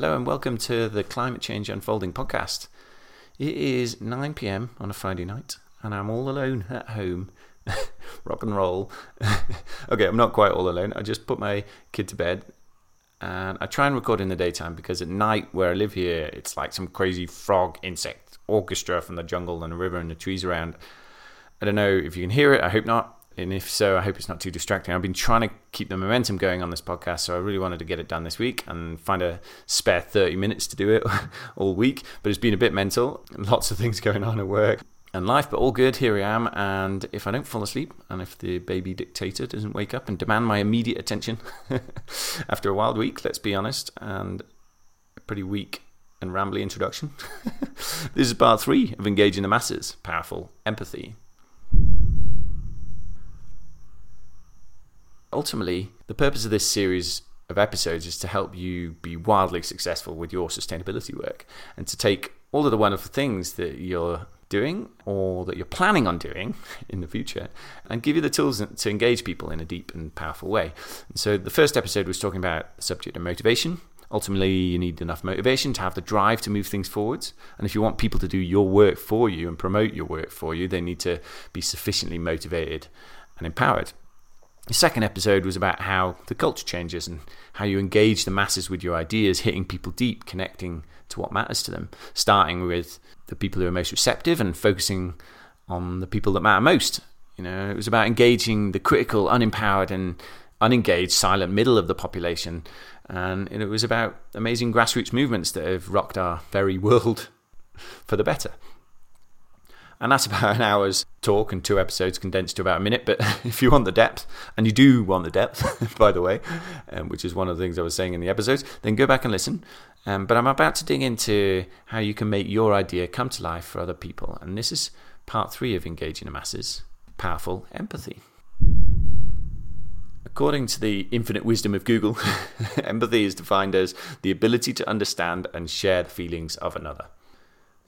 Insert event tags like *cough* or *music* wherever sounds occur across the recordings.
Hello and welcome to the Climate Change Unfolding podcast. It is 9 pm on a Friday night, and I'm all alone at home. *laughs* Rock and roll. *laughs* okay, I'm not quite all alone. I just put my kid to bed, and I try and record in the daytime because at night, where I live here, it's like some crazy frog insect orchestra from the jungle and the river and the trees around. I don't know if you can hear it. I hope not. And if so, I hope it's not too distracting. I've been trying to keep the momentum going on this podcast, so I really wanted to get it done this week and find a spare 30 minutes to do it *laughs* all week. But it's been a bit mental, lots of things going on at work and life, but all good. Here I am. And if I don't fall asleep, and if the baby dictator doesn't wake up and demand my immediate attention *laughs* after a wild week, let's be honest, and a pretty weak and rambly introduction, *laughs* this is part three of Engaging the Masses Powerful Empathy. Ultimately, the purpose of this series of episodes is to help you be wildly successful with your sustainability work and to take all of the wonderful things that you're doing or that you're planning on doing *laughs* in the future and give you the tools to engage people in a deep and powerful way. so the first episode was talking about the subject of motivation. Ultimately, you need enough motivation to have the drive to move things forwards. And if you want people to do your work for you and promote your work for you, they need to be sufficiently motivated and empowered. The second episode was about how the culture changes and how you engage the masses with your ideas, hitting people deep, connecting to what matters to them, starting with the people who are most receptive and focusing on the people that matter most. You know, it was about engaging the critical, unempowered, and unengaged silent middle of the population. And it was about amazing grassroots movements that have rocked our very world *laughs* for the better. And that's about an hour's talk and two episodes condensed to about a minute. But *laughs* if you want the depth, and you do want the depth, *laughs* by the way, um, which is one of the things I was saying in the episodes, then go back and listen. Um, but I'm about to dig into how you can make your idea come to life for other people. And this is part three of Engaging the Masses Powerful Empathy. According to the infinite wisdom of Google, *laughs* empathy is defined as the ability to understand and share the feelings of another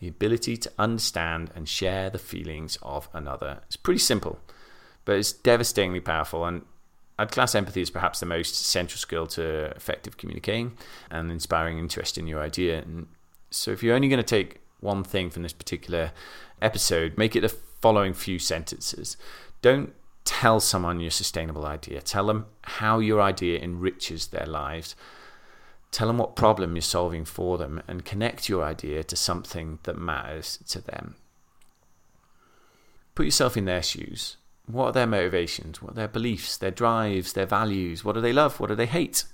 the ability to understand and share the feelings of another. It's pretty simple, but it's devastatingly powerful. And I'd class empathy as perhaps the most central skill to effective communicating and inspiring interest in your idea. And so, if you're only going to take one thing from this particular episode, make it the following few sentences. Don't tell someone your sustainable idea, tell them how your idea enriches their lives Tell them what problem you're solving for them and connect your idea to something that matters to them. Put yourself in their shoes. What are their motivations? What are their beliefs, their drives, their values? What do they love? What do they hate?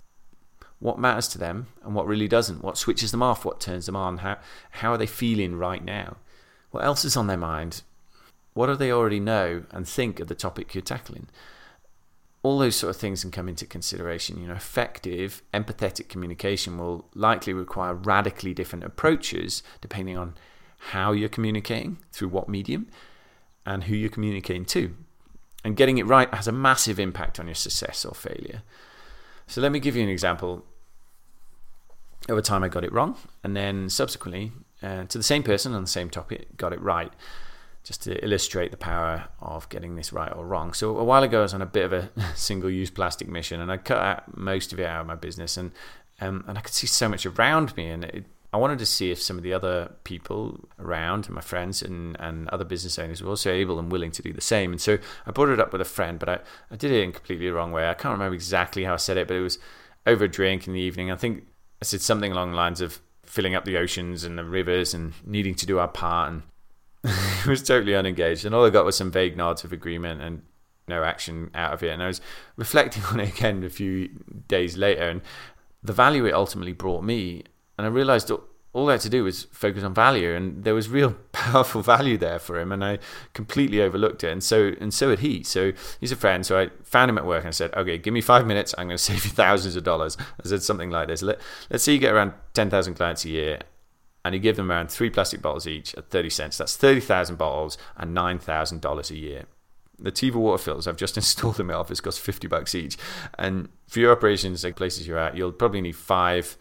What matters to them and what really doesn't? What switches them off? What turns them on? How, how are they feeling right now? What else is on their mind? What do they already know and think of the topic you're tackling? All those sort of things can come into consideration. You know, effective empathetic communication will likely require radically different approaches depending on how you're communicating, through what medium, and who you're communicating to. And getting it right has a massive impact on your success or failure. So let me give you an example a time I got it wrong, and then subsequently uh, to the same person on the same topic got it right just to illustrate the power of getting this right or wrong. So a while ago, I was on a bit of a *laughs* single-use plastic mission, and I cut out most of it out of my business, and um, and I could see so much around me, and it, I wanted to see if some of the other people around, my friends and, and other business owners, were also able and willing to do the same. And so I brought it up with a friend, but I, I did it in completely the wrong way. I can't remember exactly how I said it, but it was over a drink in the evening. I think I said something along the lines of filling up the oceans and the rivers and needing to do our part and *laughs* he was totally unengaged, and all I got was some vague nods of agreement and no action out of it. And I was reflecting on it again a few days later, and the value it ultimately brought me, and I realised all I had to do was focus on value, and there was real *laughs* powerful value there for him, and I completely overlooked it, and so and so had he. So he's a friend, so I found him at work and I said, "Okay, give me five minutes. I'm going *laughs* to save you thousands of dollars." I said something like this: Let, Let's say you get around ten thousand clients a year, and you give them around three plastic bottles each at 30 cents. That's 30,000 bottles and $9,000 a year. The Tiva water filters I've just *laughs* installed in my office cost 50 bucks each. And for your operations, like places you're at, you'll probably need five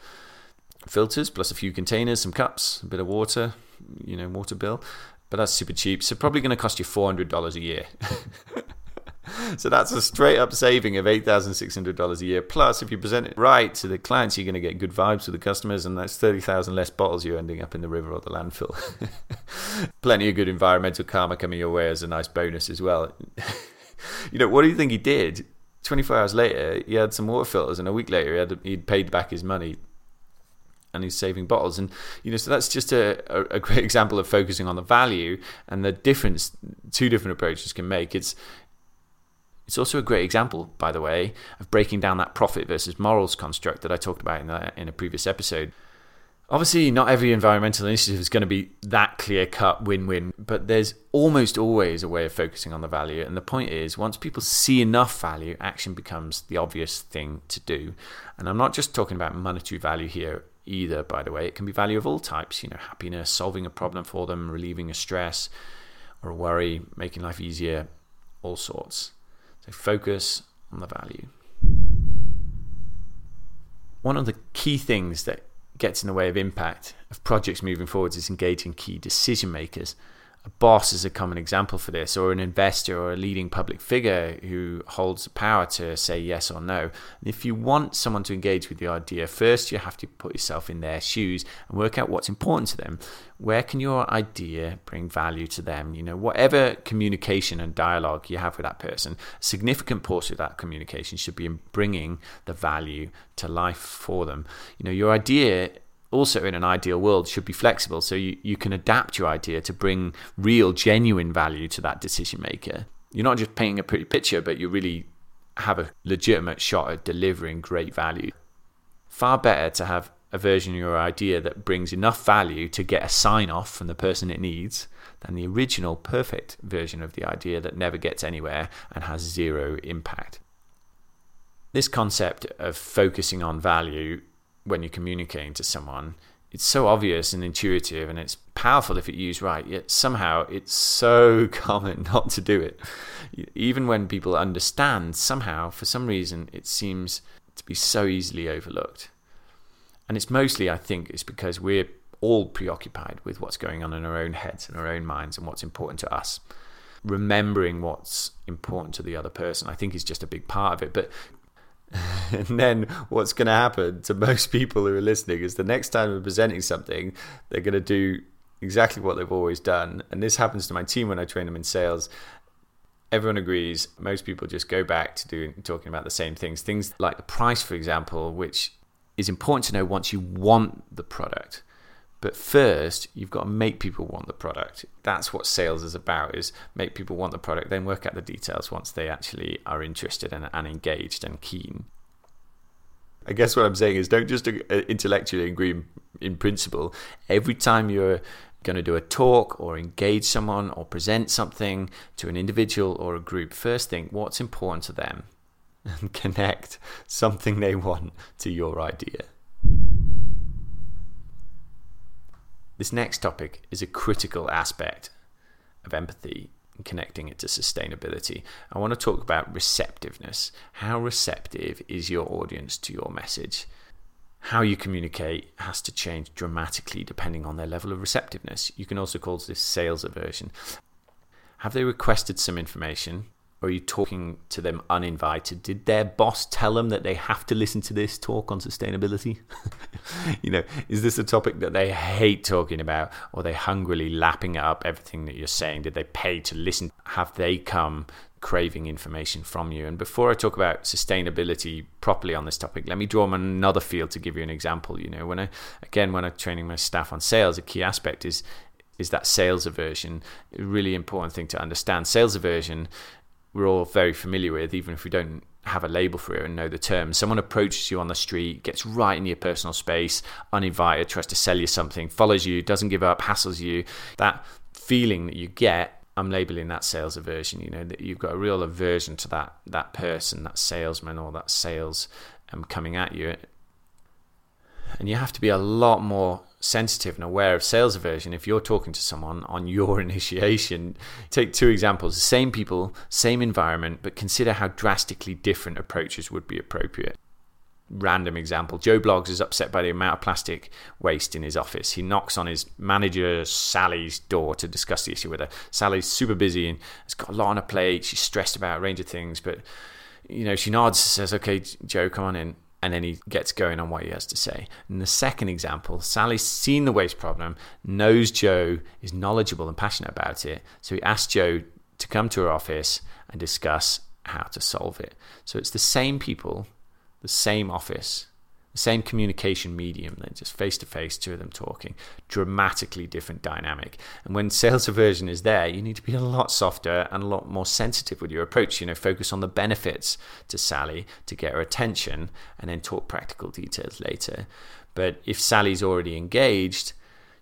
filters plus a few containers, some cups, a bit of water, you know, water bill. But that's super cheap. So probably going to cost you $400 a year. *laughs* *laughs* so that's a straight up saving of $8,600 a year. Plus, if you present it right to the clients, you're going to get good vibes with the customers, and that's 30,000 less bottles you're ending up in the river or the landfill. *laughs* Plenty of good environmental karma coming your way as a nice bonus as well. *laughs* you know, what do you think he did? 24 hours later, he had some water filters, and a week later, he had he'd paid back his money and he's saving bottles. And you know, so that's just a, a, a, great example of focusing on the value and the difference two different approaches can make. It's it's also a great example, by the way, of breaking down that profit versus morals construct that I talked about in, the, in a previous episode. Obviously, not every environmental initiative is going to be that clear cut win win, but there's almost always a way of focusing on the value. And the point is, once people see enough value, action becomes the obvious thing to do. And I'm not just talking about monetary value here either, by the way. It can be value of all types, you know, happiness, solving a problem for them, relieving a stress or a worry, making life easier, all sorts. So focus on the value. One of the key things that gets in the way of impact of projects moving forwards is engaging key decision makers a boss is a common example for this, or an investor or a leading public figure who holds the power to say yes or no. And if you want someone to engage with the idea, first you have to put yourself in their shoes and work out what's important to them. Where can your idea bring value to them? You know, whatever communication and dialogue you have with that person, a significant portion of that communication should be in bringing the value to life for them. You know, your idea also in an ideal world should be flexible so you, you can adapt your idea to bring real genuine value to that decision maker. You're not just painting a pretty picture but you really have a legitimate shot at delivering great value. Far better to have a version of your idea that brings enough value to get a sign off from the person it needs than the original perfect version of the idea that never gets anywhere and has zero impact. This concept of focusing on value when you're communicating to someone, it's so obvious and intuitive and it's powerful if it's used right, yet somehow it's so *laughs* common not to do it. Even when people understand, somehow, for some reason, it seems to be so easily overlooked. And it's mostly, I think, it's because we're all preoccupied with what's going on in our own heads and our own minds and what's important to us. Remembering what's important to the other person, I think, is just a big part of it. But *laughs* and then what's going to happen to most people who are listening is the next time we're presenting something, they're going to do exactly what they've always done. And this happens to my team when I train them in sales. Everyone agrees. Most people just go back to doing talking about the same things. Things like the price, for example, which is important to know once you want the product. But first, you've got to make people want the product. That's what sales is about: is make people want the product, then work out the details once they actually are interested and, and engaged and keen. I guess what I'm saying is, don't just uh, intellectually agree in principle. Every time you're going to do a talk or engage someone or present something to an individual or a group, first think what's important to them *laughs* and connect something they want to your idea. This next topic is a critical aspect of empathy and connecting it to sustainability. I want to talk about receptiveness. How receptive is your audience to your message? How you communicate has to change dramatically depending on their level of receptiveness. You can also call this sales aversion. Have they requested some information? Or are you talking to them uninvited? Did their boss tell them that they have to listen to this talk on sustainability? *laughs* you know, is this a topic that they hate talking about, or they hungrily lapping up everything that you're saying? Did they pay to listen? Have they come craving information from you? And before I talk about sustainability properly on this topic, let me draw on another field to give you an example. You know, when I again when I'm training my staff on sales, a key aspect is is that sales aversion. A really important thing to understand. Sales aversion we're all very familiar with, even if we don't have a label for it and know the term. Someone approaches you on the street, gets right in your personal space, uninvited, tries to sell you something, follows you, doesn't give up, hassles you. That feeling that you get, I'm labeling that sales aversion. You know that you've got a real aversion to that that person, that salesman, or that sales um, coming at you. And you have to be a lot more sensitive and aware of sales aversion if you're talking to someone on your *laughs* initiation. Take two examples the same people, same environment, but consider how drastically different approaches would be appropriate. random example. Joe Bloggs is upset by the amount of plastic waste in his office. He knocks on his manager Sally's door to discuss the issue with her. Sally's super busy and has got a lot on her plate. She's stressed about a range of things, but you know, she nods, says, "Okay, Joe, come on in." And then he gets going on what he has to say. In the second example, Sally's seen the waste problem, knows Joe is knowledgeable and passionate about it, so he asks Joe to come to her office and discuss how to solve it. So it's the same people the same office, same communication medium, they're just face to face, two of them talking, dramatically different dynamic. And when sales *laughs* aversion is there, you need to be a lot softer and a lot more sensitive with your approach. You know, focus on the benefits to Sally to get her attention and then talk practical details later. But if Sally's already engaged,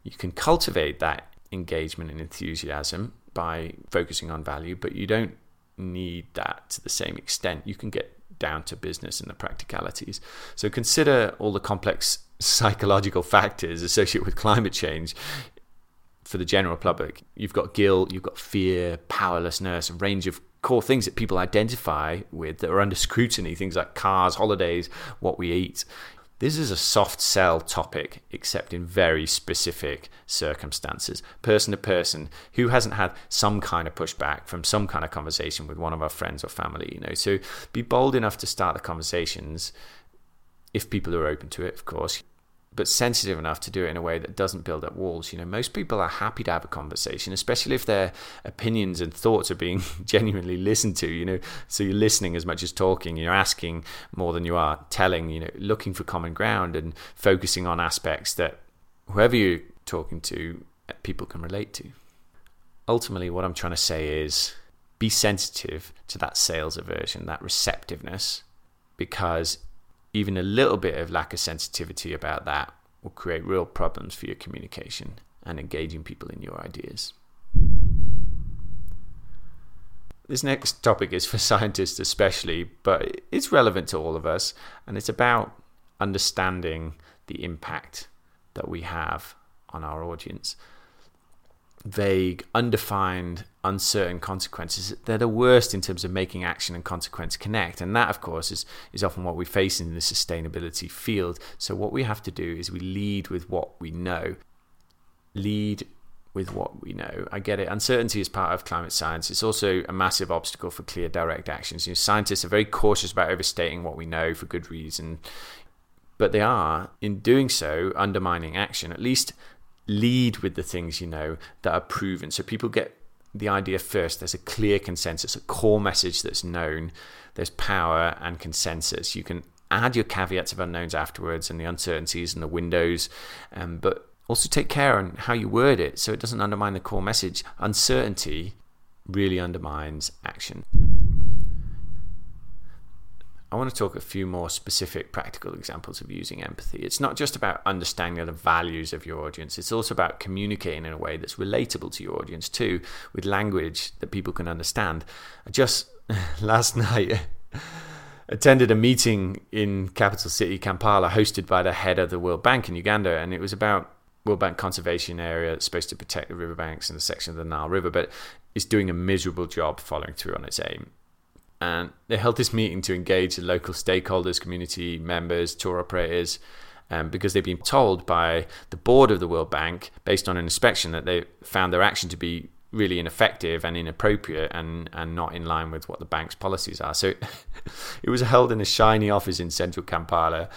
you can cultivate that engagement and enthusiasm by focusing on value, but you don't need that to the same extent. You can get down to business and the practicalities. So consider all the complex *laughs* psychological factors associated with climate change for the general public. You've got guilt, you've got fear, powerlessness, a range of core things that people identify with that are under scrutiny, things like cars, holidays, what we eat. This is a soft sell topic, except in very specific circumstances, person to person, who hasn't had some kind of pushback from some kind of conversation with one of our friends or family, you know. So be bold enough to start the conversations if people are open to it, of course but sensitive enough to do it in a way that doesn't build up walls. You know, most people are happy to have a conversation, especially if their opinions and thoughts are being *laughs* genuinely listened to. You know, so you're listening as much as talking. You're asking more than you are telling. You know, looking for common ground and focusing on aspects that whoever you're talking to, uh, people can relate to. Ultimately, what I'm trying to say is be sensitive to that sales aversion, that receptiveness, because even a little bit of lack of sensitivity about that will create real problems for your communication and engaging people in your ideas. This next topic is for *laughs* scientists, especially, but it's relevant to all of us, and it's about understanding the impact that we have on our audience vague, undefined, uncertain consequences, they're the worst in terms of making action and consequence connect. And that, of course, is, is often what we face in the sustainability field. So, what we have to do is we lead with what we know. Lead with what we know. I get it. Uncertainty is part of climate science. It's also a massive obstacle for clear, direct actions. You know, scientists are very cautious about overstating what we know for good reason, but they are, in doing so, undermining action. At least lead with the things you know that are proven. So people get the idea first. There's a clear consensus, a core message that's known. There's power and consensus. You can add your caveats of unknowns afterwards and the uncertainties and the windows, um, but also take care on how you word it so it doesn't undermine the core message. Uncertainty really undermines action. I want to talk a few more specific practical examples of using empathy. It's not just about understanding the values of your audience, it's also about communicating in a way that's relatable to your audience too, with language that people can understand. I just *laughs* last night *laughs* attended a meeting in capital city Kampala hosted by the head of the World Bank in Uganda and it was about World Bank conservation area that's supposed to protect the riverbanks and the section of the Nile River, but is doing a miserable job following through on its aim and they held this meeting to engage the local stakeholders, community members, tour operators, um, because they've been told by the board of the World Bank, based on an inspection, that they found their action to be really ineffective and inappropriate and, and not in line with what the bank's policies are. So *laughs* it was held in a shiny office in central Kampala,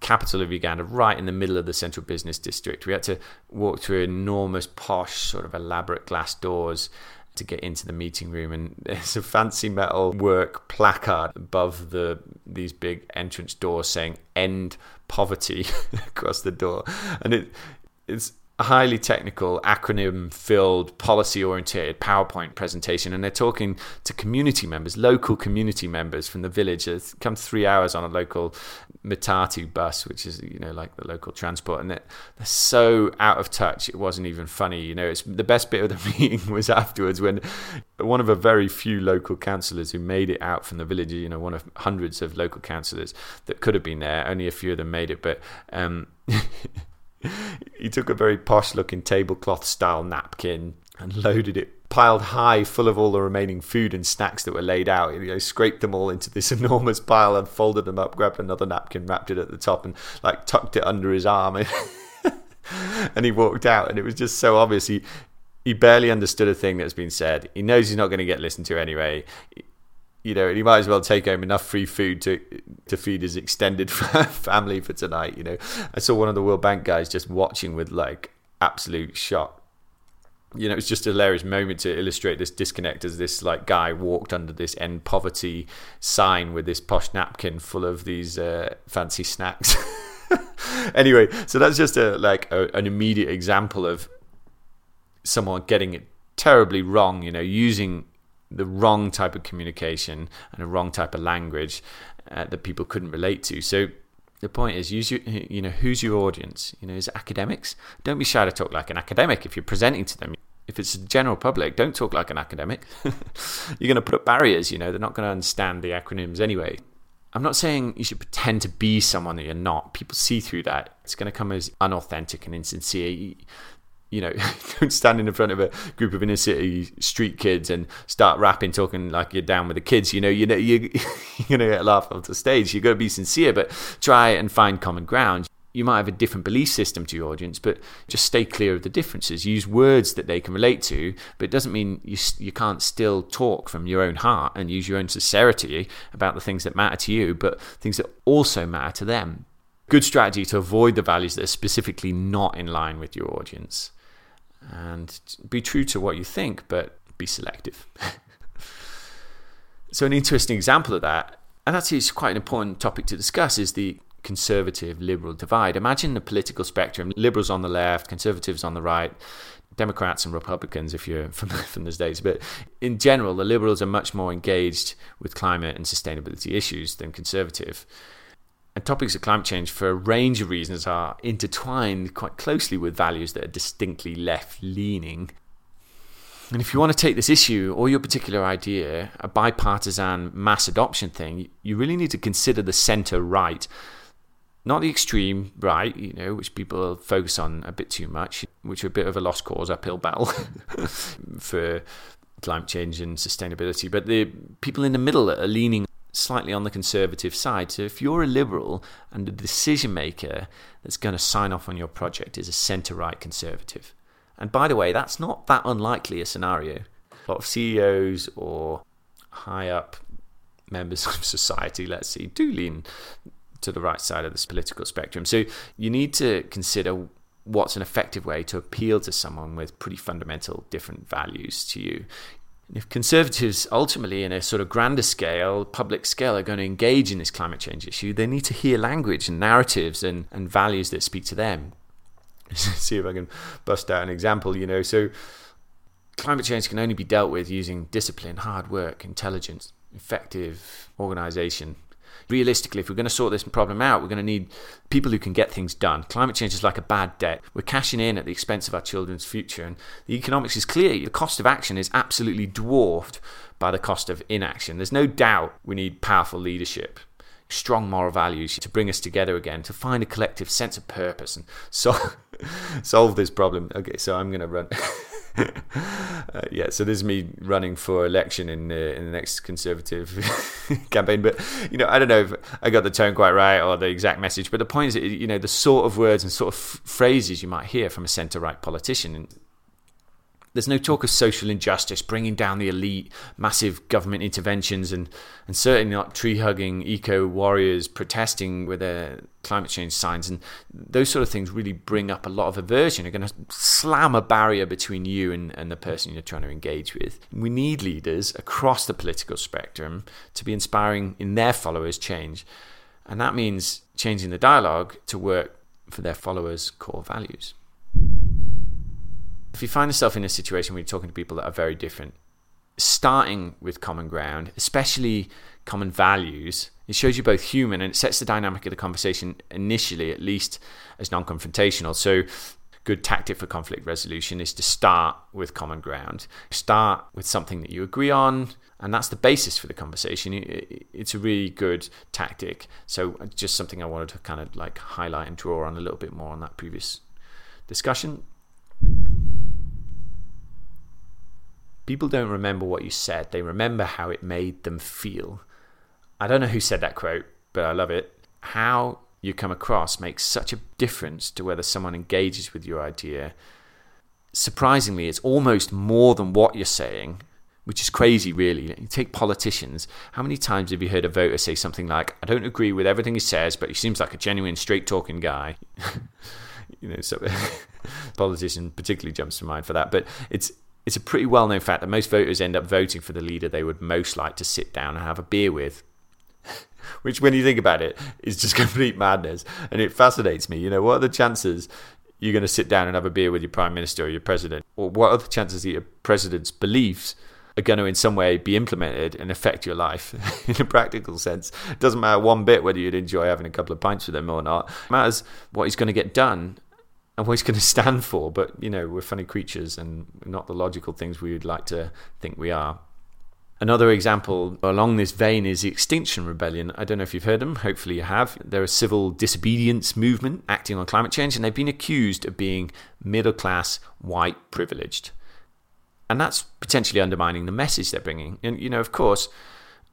capital of Uganda, right in the middle of the central business district. We had to walk through enormous, posh, sort of elaborate glass doors to get into the meeting room and *laughs* there's a fancy metal work placard above the these big entrance doors saying end poverty *laughs* across the door. And it it's a highly technical acronym filled policy oriented powerpoint presentation and they're talking to community members local community members from the village it's come 3 hours on a local Matatu bus, which is you know like the local transport, and they're, they're so out of touch. It wasn't even funny. You know, it's the best bit of the *laughs* meeting was afterwards when one of a very few local councillors who made it out from the village. You know, one of hundreds of local councillors that could have been there. Only a few of them made it, but. Um, *laughs* he took a very posh looking tablecloth style napkin and loaded it piled high full of all the remaining food and snacks that were laid out. You know, scraped them all into this *laughs* enormous pile and folded them up, grabbed another napkin, wrapped it at the top, and like tucked it under his arm. *laughs* and he walked out, and it was just so obvious. He he barely understood a thing that's been said. He knows he's not going to get listened to anyway. You know, and he might as well take home enough free food to to feed his extended *laughs* family for tonight. You know, I saw one of the World Bank guys just watching with like absolute shock you know, it's just a hilarious moment to illustrate this disconnect as this like guy walked under this end poverty sign with this posh napkin full of these uh, fancy snacks. *laughs* anyway, so that's just a like a, an immediate example of someone getting it terribly wrong. You know, using the wrong type of communication and a wrong type of language uh, that people couldn't relate to. So the point is use your you know who's your audience? You know is academics? Don't be shy to talk like an academic. If you're presenting to them if it's the general public don't talk like an academic. *laughs* You're going to put up barriers you know they're not going to understand the acronyms anyway. I'm not saying you should pretend to be someone that you're not. People see through that. It's going to come as unauthentic and insincere you know, *laughs* don't stand in front of a group of inner city street kids and start rapping, talking like you're down with the kids. You know, you know, you, *laughs* you're gonna get laughed off the stage. You've got to be sincere, but try and find common ground. You might have a different belief system to your audience, but just stay clear of the differences. Use words that they can relate to, but it doesn't mean you you can't still talk from your own heart and use your own sincerity about the things that matter to you, but things that also matter to them. Good strategy to avoid the values that are specifically not in line with your audience and be true to what you think, but be selective. *laughs* so, an interesting example of that, and that's quite an important topic to discuss, is the conservative liberal divide. Imagine the political spectrum liberals on the left, conservatives on the right. Democrats and Republicans, if you're *laughs* from, from those days. But in general, the Liberals are much more engaged with climate and sustainability issues than conservative and topics of climate change, for a range of reasons, are intertwined quite closely with values that are distinctly left leaning. And if you want to take this issue or your particular idea, a bipartisan mass adoption thing, you really need to consider the centre right, not the extreme right, you know, which people focus on a bit too much, which are a bit of a lost cause, uphill battle *laughs* for climate change and sustainability, but the people in the middle are leaning slightly on the conservative side. So if you're a liberal and the decision maker that's going to sign off on your project is a centre right conservative, and by the way, that's not that unlikely a scenario. A lot of CEOs or high up members *laughs* of society, let's see, do lean to the right side of this political spectrum. So you need to consider what's an effective way to appeal to someone with pretty fundamental different values to you if conservatives ultimately, in a sort of grander scale, public scale, are going to engage in this climate change issue, they need to hear language and narratives and, and values that speak to them. *laughs* See if I can bust out an example, you know. So, climate change can only be dealt with using discipline, hard work, intelligence, effective organization, realistically, if we're going to sort this problem out, we're going to need people who can get things done. Climate change is like a bad debt. We're cashing in at the expense of our children's future. And the economics is clear. The cost of action is absolutely dwarfed by the cost of inaction. There's no doubt we need powerful leadership strong moral values to bring us together again, to find a collective sense of purpose and *laughs* so solve this problem. Okay, so I'm going to run. *laughs* *laughs* uh, yeah, so this is me running for election in uh, in the next Conservative *laughs* campaign. But you know, I don't know if I got the tone quite right or the exact message. But the point is, you know, the sort of words and sort of phrases you might hear from a centre right politician there's no talk of social injustice, bringing down the elite, massive government interventions, and, and certainly not tree hugging eco warriors protesting with their climate change signs. And those sort of things really bring up a lot of aversion. They're going to slam a barrier between you and, and the person you're trying to engage with. We need leaders across the political spectrum to be inspiring in their followers change. And that means changing the dialogue to work for their followers' core values. If you find yourself in a situation where you're talking to people that are very different, starting with common ground, especially common values, it shows you both human and it sets the dynamic of the conversation initially, at least as non confrontational. So, good tactic for conflict resolution is to start with common ground. Start with something that you agree on, and that's the basis for the conversation. It's a really good tactic. So, just something I wanted to kind of like highlight and draw on a little bit more on that previous discussion. People don't remember what you said, they remember how it made them feel. I don't know who said that quote, but I love it. How you come across makes such a difference to whether someone engages with your idea. Surprisingly, it's almost more than what you're saying, which is crazy, really. You take politicians. How many times have you heard a voter say something like, I don't agree with everything he says, but he seems like a genuine, straight talking guy? *laughs* you know, so *laughs* politician particularly jumps to mind for that. But it's it's a pretty well known fact that most voters end up voting for the leader they would most like to sit down and have a beer with. *laughs* Which, when you think about it, is just *laughs* complete madness. And it fascinates me. You know, what are the chances you're going to sit down and have a beer with your prime minister or your president? Or what are the chances that your president's beliefs are going to, in some way, be implemented and affect your life *laughs* in a practical sense? It doesn't matter one bit whether you'd enjoy having a couple of pints with him or not. It matters what he's going to get done and what he's going to stand for. But, you know, we're funny creatures and not the logical things we would like to think we are. Another example along this vein is the Extinction Rebellion. I don't know if you've heard them, hopefully you have. They're a civil disobedience movement acting on climate change, and they've been accused of being middle class, white, privileged. And that's potentially undermining the message they're bringing. And, you know, of course,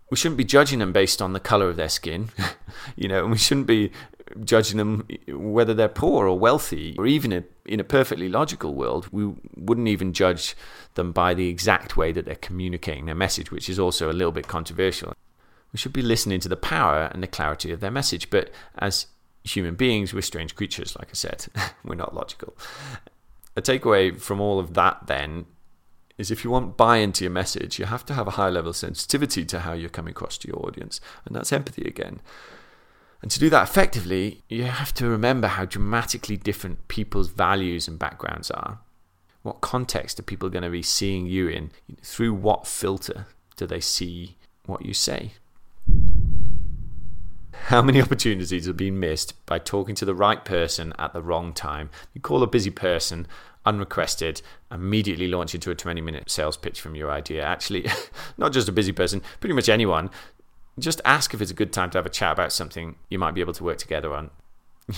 we shouldn't be judging them based on the color of their skin, *laughs* you know, and we shouldn't be judging them whether they're poor or wealthy, or even a, in a perfectly logical world, we wouldn't even judge them by the exact way that they're communicating their message, which is also a little bit controversial. We should be listening to the power and the clarity of their message, but as human beings, we're strange creatures, like I said, *laughs* we're not logical. A takeaway from all of that then is if you want buy into your message, you have to have a high level of sensitivity to how you're coming across to your audience, and that's empathy again. And to do that effectively, you have to remember how dramatically different people's values and backgrounds are. What context are people going to be seeing you in? Through what filter do they see what you say? How many opportunities have been missed by talking to the right person at the wrong time? You call a busy person unrequested, immediately launch into a 20 minute sales pitch from your idea. Actually, *laughs* not just a busy person, pretty much anyone just ask if it's a good time to have a chat about something you might be able to work together on. *laughs*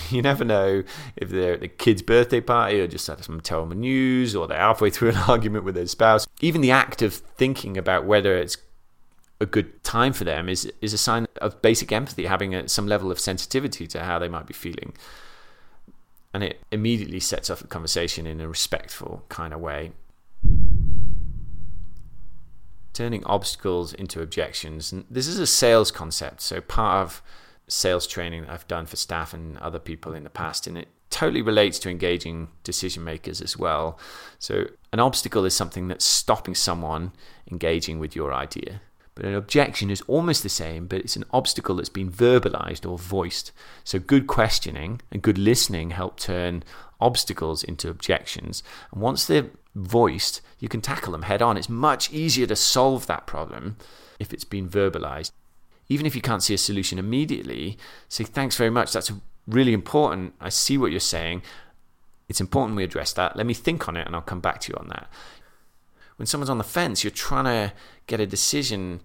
You never know if they're at the kid's birthday party or just had some terrible news or they're halfway *laughs* through an argument with their spouse. Even the act of thinking about whether it's a good time for them is is a sign of basic empathy, having a, some level of sensitivity to how they might be feeling. And it immediately sets off the conversation in a respectful kind of way turning obstacles into objections. And this is a sales concept. So part of sales training I've done for staff and other people in the past, and it totally relates to engaging decision makers as well. So an obstacle is something that's stopping someone engaging with your idea. But an objection is almost the same, but it's an obstacle that's been verbalized or voiced. So good questioning and good listening help turn obstacles into objections. And once they're voiced, you can tackle them head on. It's much easier to solve that problem if it's been verbalized. Even if you can't see a solution immediately, say, thanks very much. That's really important. I see what you're saying. It's important we address that. Let me think on it and I'll come back to you on that. When someone's on the fence, you're trying to get a decision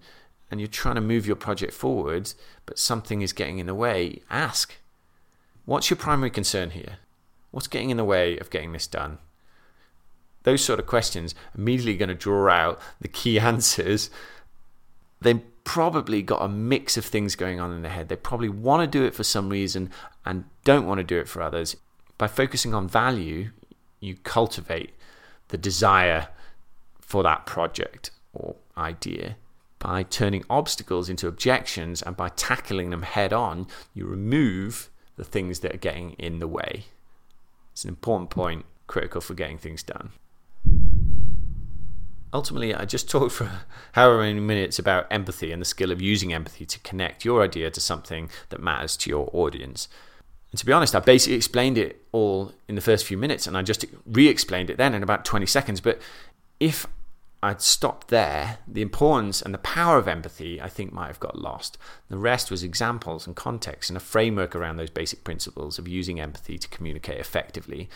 and you're trying to move your project forward, but something is getting in the way. Ask, what's your primary concern here? What's getting in the way of getting this done? Those sort of questions immediately going to draw out the key *laughs* answers. They probably got a mix of things going on in their head. They probably want to do it for some reason and don't want to do it for others. By focusing on value, you cultivate the desire for that project or idea. By turning obstacles into objections and by tackling them head on, you remove the things that are getting in the way. It's an important point, critical for getting things done ultimately, I just talked for however many minutes about empathy and the skill of using empathy to connect your idea to something that matters to your audience. And to be honest, I basically explained it all in the first few minutes and I just re explained it then in about 20 seconds. But if I'd stopped there, the importance and the power of empathy, I think, might have got lost. The rest was examples and context and a framework around those basic principles of using empathy to communicate effectively.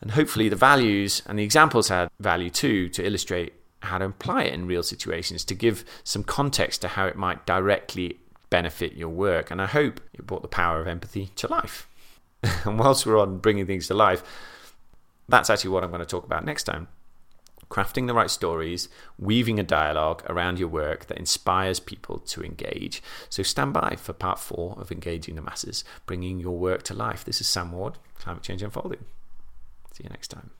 And hopefully, the values and the examples had value too to illustrate how to apply it in real situations to give some context to how it might directly benefit your work. And I hope it brought the power of empathy to life. *laughs* and whilst we're on bringing things to life, that's actually what I'm going to talk about next time. Crafting the right stories, weaving a dialogue around your work that inspires people to engage. So stand by for part four of Engaging the Masses, bringing your work to life. This is Sam Ward, Climate Change Unfolding. See you next time.